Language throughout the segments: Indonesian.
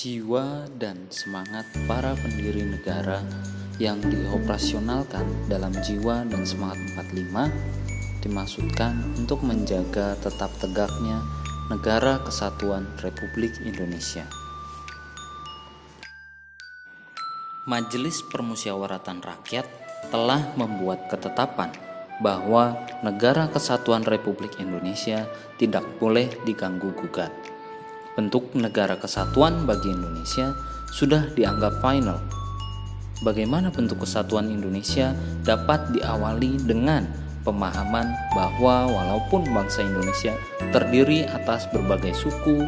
jiwa dan semangat para pendiri negara yang dioperasionalkan dalam jiwa dan semangat 45 dimaksudkan untuk menjaga tetap tegaknya negara kesatuan Republik Indonesia. Majelis Permusyawaratan Rakyat telah membuat ketetapan bahwa negara kesatuan Republik Indonesia tidak boleh diganggu gugat bentuk negara kesatuan bagi Indonesia sudah dianggap final. Bagaimana bentuk kesatuan Indonesia dapat diawali dengan pemahaman bahwa walaupun bangsa Indonesia terdiri atas berbagai suku,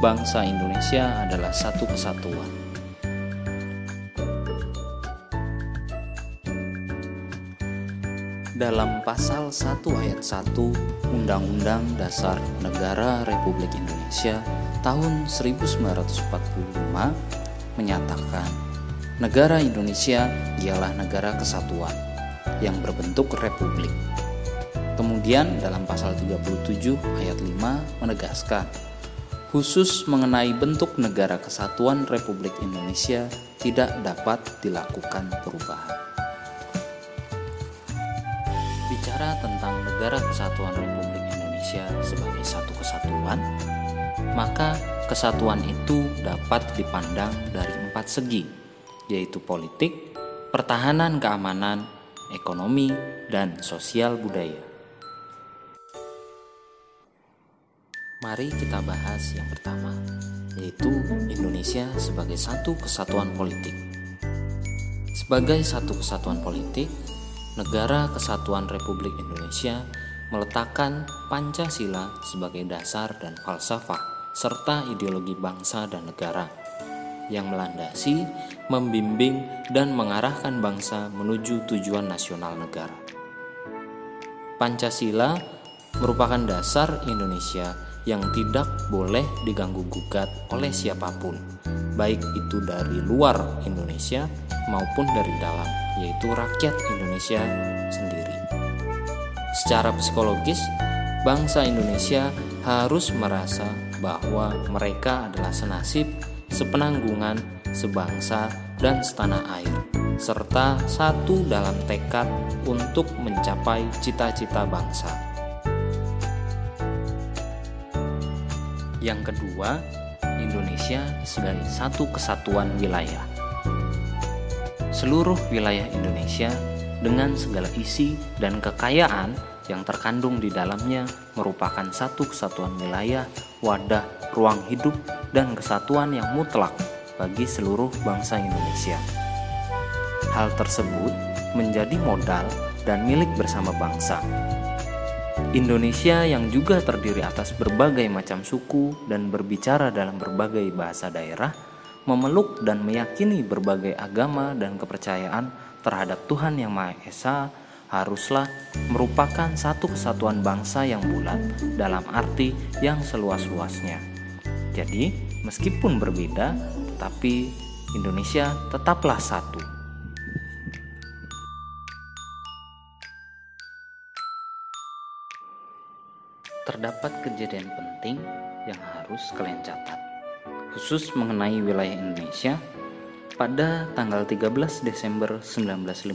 bangsa Indonesia adalah satu kesatuan. Dalam pasal 1 ayat 1 Undang-Undang Dasar Negara Republik Indonesia tahun 1945 menyatakan negara Indonesia ialah negara kesatuan yang berbentuk republik. Kemudian dalam pasal 37 ayat 5 menegaskan khusus mengenai bentuk negara kesatuan Republik Indonesia tidak dapat dilakukan perubahan. Bicara tentang negara kesatuan Republik Indonesia sebagai satu kesatuan, maka kesatuan itu dapat dipandang dari empat segi, yaitu politik, pertahanan keamanan, ekonomi, dan sosial budaya. Mari kita bahas yang pertama, yaitu Indonesia sebagai satu kesatuan politik. Sebagai satu kesatuan politik, Negara Kesatuan Republik Indonesia meletakkan Pancasila sebagai dasar dan falsafah serta ideologi bangsa dan negara yang melandasi, membimbing, dan mengarahkan bangsa menuju tujuan nasional negara. Pancasila merupakan dasar Indonesia yang tidak boleh diganggu gugat oleh siapa pun, baik itu dari luar Indonesia maupun dari dalam, yaitu rakyat Indonesia sendiri. Secara psikologis, bangsa Indonesia harus merasa bahwa mereka adalah senasib, sepenanggungan, sebangsa, dan setanah air, serta satu dalam tekad untuk mencapai cita-cita bangsa. Yang kedua, Indonesia sebagai satu kesatuan wilayah. Seluruh wilayah Indonesia dengan segala isi dan kekayaan yang terkandung di dalamnya merupakan satu kesatuan wilayah, wadah, ruang hidup, dan kesatuan yang mutlak bagi seluruh bangsa Indonesia. Hal tersebut menjadi modal dan milik bersama bangsa. Indonesia yang juga terdiri atas berbagai macam suku dan berbicara dalam berbagai bahasa daerah, memeluk dan meyakini berbagai agama dan kepercayaan terhadap Tuhan Yang Maha Esa haruslah merupakan satu kesatuan bangsa yang bulat dalam arti yang seluas-luasnya. Jadi, meskipun berbeda, tetapi Indonesia tetaplah satu. Terdapat kejadian penting yang harus kalian catat, khusus mengenai wilayah Indonesia pada tanggal 13 Desember 1957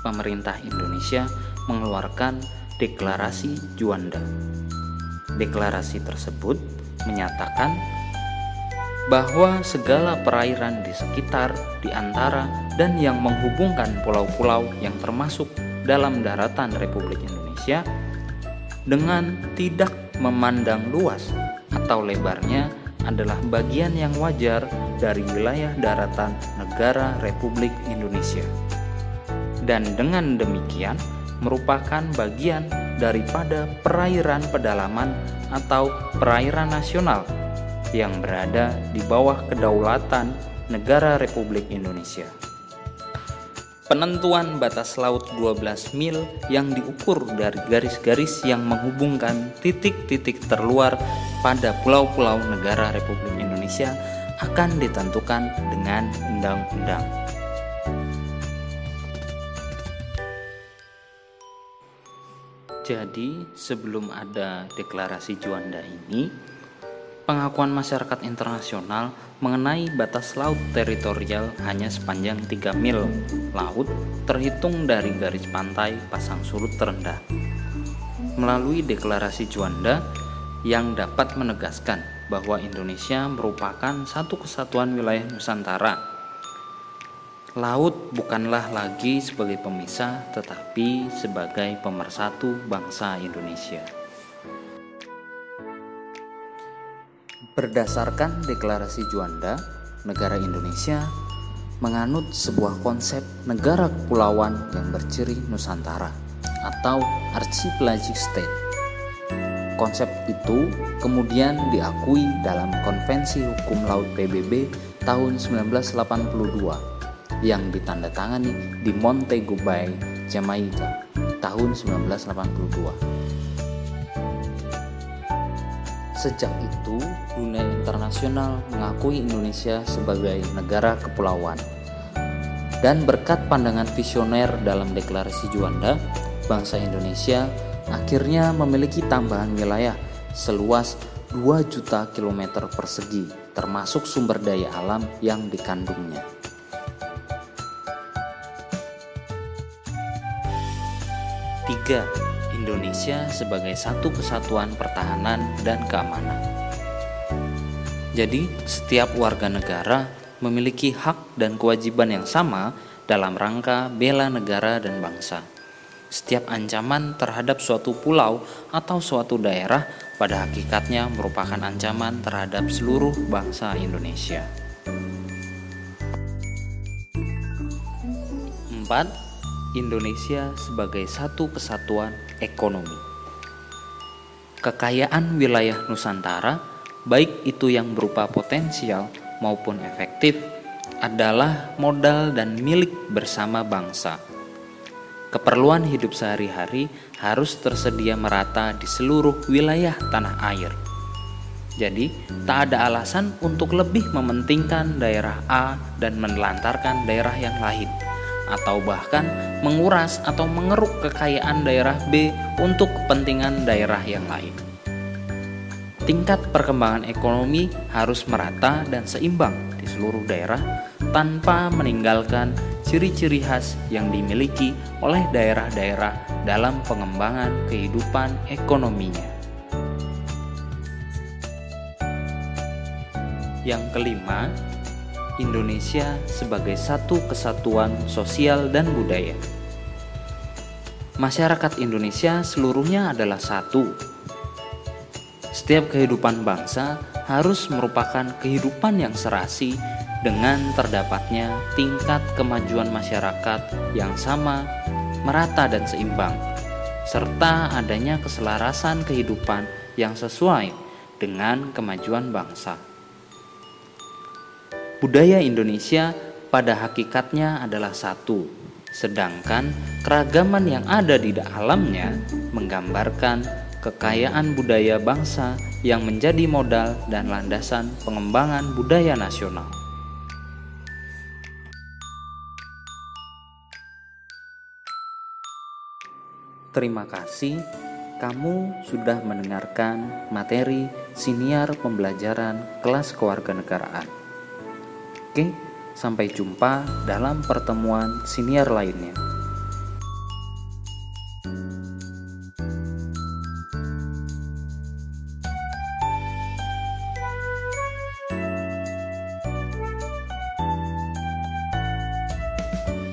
pemerintah Indonesia mengeluarkan deklarasi Juanda. Deklarasi tersebut menyatakan bahwa segala perairan di sekitar, di antara, dan yang menghubungkan pulau-pulau yang termasuk dalam daratan Republik Indonesia dengan tidak memandang luas atau lebarnya adalah bagian yang wajar dari wilayah daratan negara Republik Indonesia dan dengan demikian merupakan bagian daripada perairan pedalaman atau perairan nasional yang berada di bawah kedaulatan negara Republik Indonesia. Penentuan batas laut 12 mil yang diukur dari garis-garis yang menghubungkan titik-titik terluar pada pulau-pulau negara Republik Indonesia akan ditentukan dengan undang-undang. Jadi sebelum ada deklarasi Juanda ini, pengakuan masyarakat internasional mengenai batas laut teritorial hanya sepanjang 3 mil laut terhitung dari garis pantai pasang surut terendah. Melalui deklarasi Juanda yang dapat menegaskan bahwa Indonesia merupakan satu kesatuan wilayah Nusantara. Laut bukanlah lagi sebagai pemisah tetapi sebagai pemersatu bangsa Indonesia. Berdasarkan deklarasi Juanda, negara Indonesia menganut sebuah konsep negara kepulauan yang berciri Nusantara atau archipelagic state. Konsep itu kemudian diakui dalam Konvensi Hukum Laut PBB tahun 1982 yang ditandatangani di Montego Bay, Jamaica tahun 1982. Sejak itu, dunia internasional mengakui Indonesia sebagai negara kepulauan. Dan berkat pandangan visioner dalam deklarasi Juanda, bangsa Indonesia akhirnya memiliki tambahan wilayah seluas 2 juta kilometer persegi, termasuk sumber daya alam yang dikandungnya. Tiga, Indonesia sebagai satu kesatuan pertahanan dan keamanan. Jadi, setiap warga negara memiliki hak dan kewajiban yang sama dalam rangka bela negara dan bangsa. Setiap ancaman terhadap suatu pulau atau suatu daerah pada hakikatnya merupakan ancaman terhadap seluruh bangsa Indonesia. 4 Indonesia sebagai satu kesatuan ekonomi. Kekayaan wilayah Nusantara, baik itu yang berupa potensial maupun efektif, adalah modal dan milik bersama bangsa. Keperluan hidup sehari-hari harus tersedia merata di seluruh wilayah tanah air. Jadi, tak ada alasan untuk lebih mementingkan daerah A dan menelantarkan daerah yang lain atau bahkan menguras atau mengeruk kekayaan daerah B untuk kepentingan daerah yang lain. Tingkat perkembangan ekonomi harus merata dan seimbang di seluruh daerah tanpa meninggalkan ciri-ciri khas yang dimiliki oleh daerah-daerah dalam pengembangan kehidupan ekonominya. Yang kelima, Indonesia sebagai satu kesatuan sosial dan budaya. Masyarakat Indonesia seluruhnya adalah satu. Setiap kehidupan bangsa harus merupakan kehidupan yang serasi dengan terdapatnya tingkat kemajuan masyarakat yang sama, merata, dan seimbang, serta adanya keselarasan kehidupan yang sesuai dengan kemajuan bangsa. Budaya Indonesia pada hakikatnya adalah satu, sedangkan keragaman yang ada di dalamnya menggambarkan kekayaan budaya bangsa yang menjadi modal dan landasan pengembangan budaya nasional. Terima kasih kamu sudah mendengarkan materi siniar pembelajaran kelas kewarganegaraan. Oke, sampai jumpa dalam pertemuan siniar lainnya.